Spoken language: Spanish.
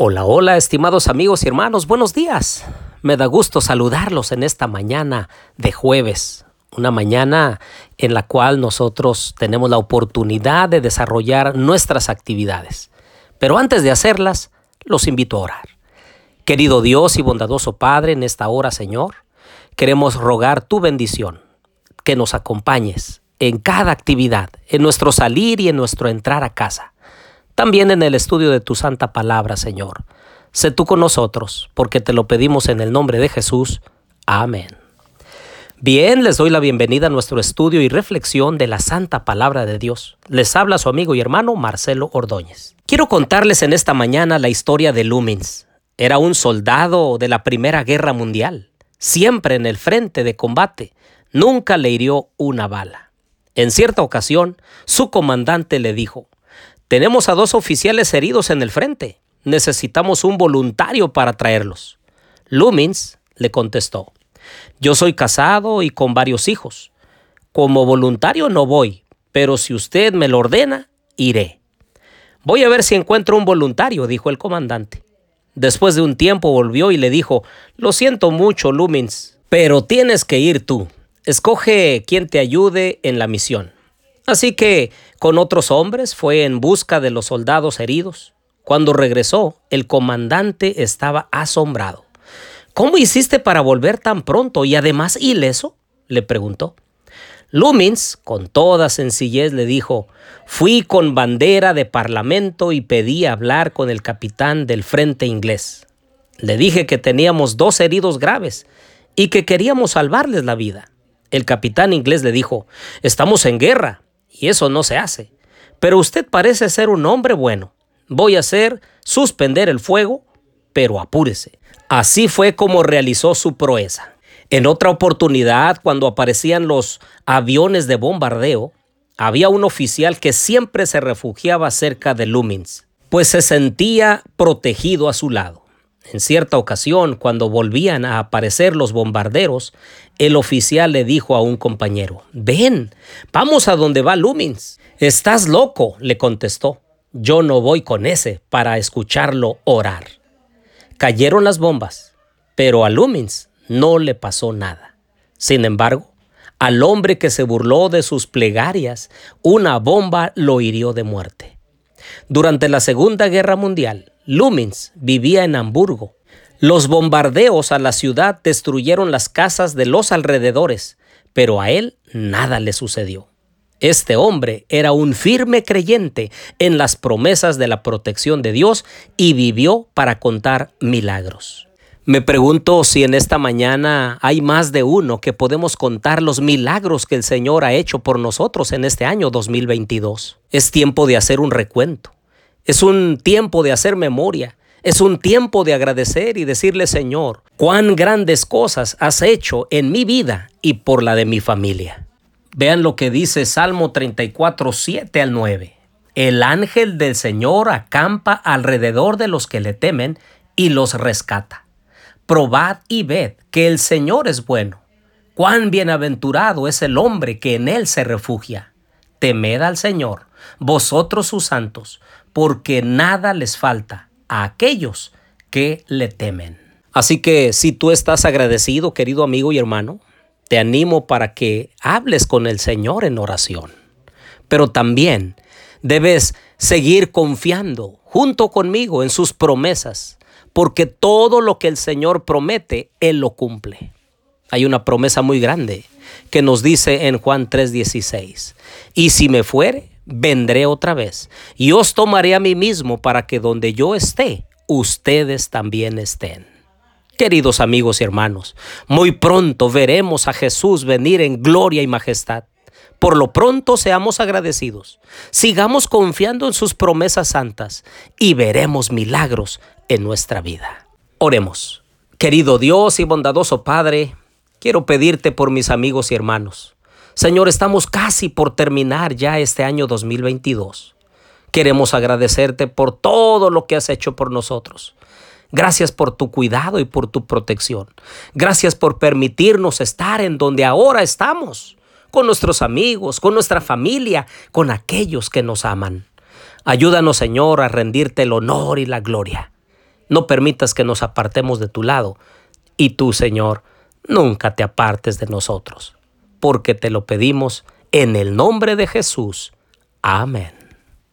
Hola, hola, estimados amigos y hermanos, buenos días. Me da gusto saludarlos en esta mañana de jueves, una mañana en la cual nosotros tenemos la oportunidad de desarrollar nuestras actividades. Pero antes de hacerlas, los invito a orar. Querido Dios y bondadoso Padre, en esta hora, Señor, queremos rogar tu bendición, que nos acompañes en cada actividad, en nuestro salir y en nuestro entrar a casa también en el estudio de tu santa palabra, Señor. Sé tú con nosotros, porque te lo pedimos en el nombre de Jesús. Amén. Bien, les doy la bienvenida a nuestro estudio y reflexión de la santa palabra de Dios. Les habla su amigo y hermano Marcelo Ordóñez. Quiero contarles en esta mañana la historia de Lumins. Era un soldado de la Primera Guerra Mundial, siempre en el frente de combate. Nunca le hirió una bala. En cierta ocasión, su comandante le dijo, tenemos a dos oficiales heridos en el frente. Necesitamos un voluntario para traerlos. Lumins le contestó, yo soy casado y con varios hijos. Como voluntario no voy, pero si usted me lo ordena, iré. Voy a ver si encuentro un voluntario, dijo el comandante. Después de un tiempo volvió y le dijo, lo siento mucho, Lumins, pero tienes que ir tú. Escoge quien te ayude en la misión. Así que con otros hombres fue en busca de los soldados heridos. Cuando regresó, el comandante estaba asombrado. ¿Cómo hiciste para volver tan pronto y además ileso? le preguntó. Lumins, con toda sencillez, le dijo, fui con bandera de parlamento y pedí hablar con el capitán del frente inglés. Le dije que teníamos dos heridos graves y que queríamos salvarles la vida. El capitán inglés le dijo, estamos en guerra, y eso no se hace. Pero usted parece ser un hombre bueno. Voy a hacer suspender el fuego, pero apúrese. Así fue como realizó su proeza. En otra oportunidad, cuando aparecían los aviones de bombardeo, había un oficial que siempre se refugiaba cerca de Lumins, pues se sentía protegido a su lado. En cierta ocasión, cuando volvían a aparecer los bombarderos, el oficial le dijo a un compañero, Ven, vamos a donde va Lumins. Estás loco, le contestó. Yo no voy con ese para escucharlo orar. Cayeron las bombas, pero a Lumins no le pasó nada. Sin embargo, al hombre que se burló de sus plegarias, una bomba lo hirió de muerte. Durante la Segunda Guerra Mundial, Lumins vivía en Hamburgo. Los bombardeos a la ciudad destruyeron las casas de los alrededores, pero a él nada le sucedió. Este hombre era un firme creyente en las promesas de la protección de Dios y vivió para contar milagros. Me pregunto si en esta mañana hay más de uno que podemos contar los milagros que el Señor ha hecho por nosotros en este año 2022. Es tiempo de hacer un recuento. Es un tiempo de hacer memoria. Es un tiempo de agradecer y decirle, Señor, cuán grandes cosas has hecho en mi vida y por la de mi familia. Vean lo que dice Salmo 34, 7 al 9. El ángel del Señor acampa alrededor de los que le temen y los rescata. Probad y ved que el Señor es bueno. Cuán bienaventurado es el hombre que en él se refugia. Temed al Señor, vosotros sus santos, porque nada les falta a aquellos que le temen. Así que si tú estás agradecido, querido amigo y hermano, te animo para que hables con el Señor en oración. Pero también debes seguir confiando junto conmigo en sus promesas, porque todo lo que el Señor promete, Él lo cumple. Hay una promesa muy grande que nos dice en Juan 3:16, y si me fuere, vendré otra vez y os tomaré a mí mismo para que donde yo esté, ustedes también estén. Queridos amigos y hermanos, muy pronto veremos a Jesús venir en gloria y majestad. Por lo pronto seamos agradecidos, sigamos confiando en sus promesas santas y veremos milagros en nuestra vida. Oremos. Querido Dios y bondadoso Padre, quiero pedirte por mis amigos y hermanos Señor, estamos casi por terminar ya este año 2022. Queremos agradecerte por todo lo que has hecho por nosotros. Gracias por tu cuidado y por tu protección. Gracias por permitirnos estar en donde ahora estamos, con nuestros amigos, con nuestra familia, con aquellos que nos aman. Ayúdanos, Señor, a rendirte el honor y la gloria. No permitas que nos apartemos de tu lado. Y tú, Señor, nunca te apartes de nosotros, porque te lo pedimos en el nombre de Jesús. Amén.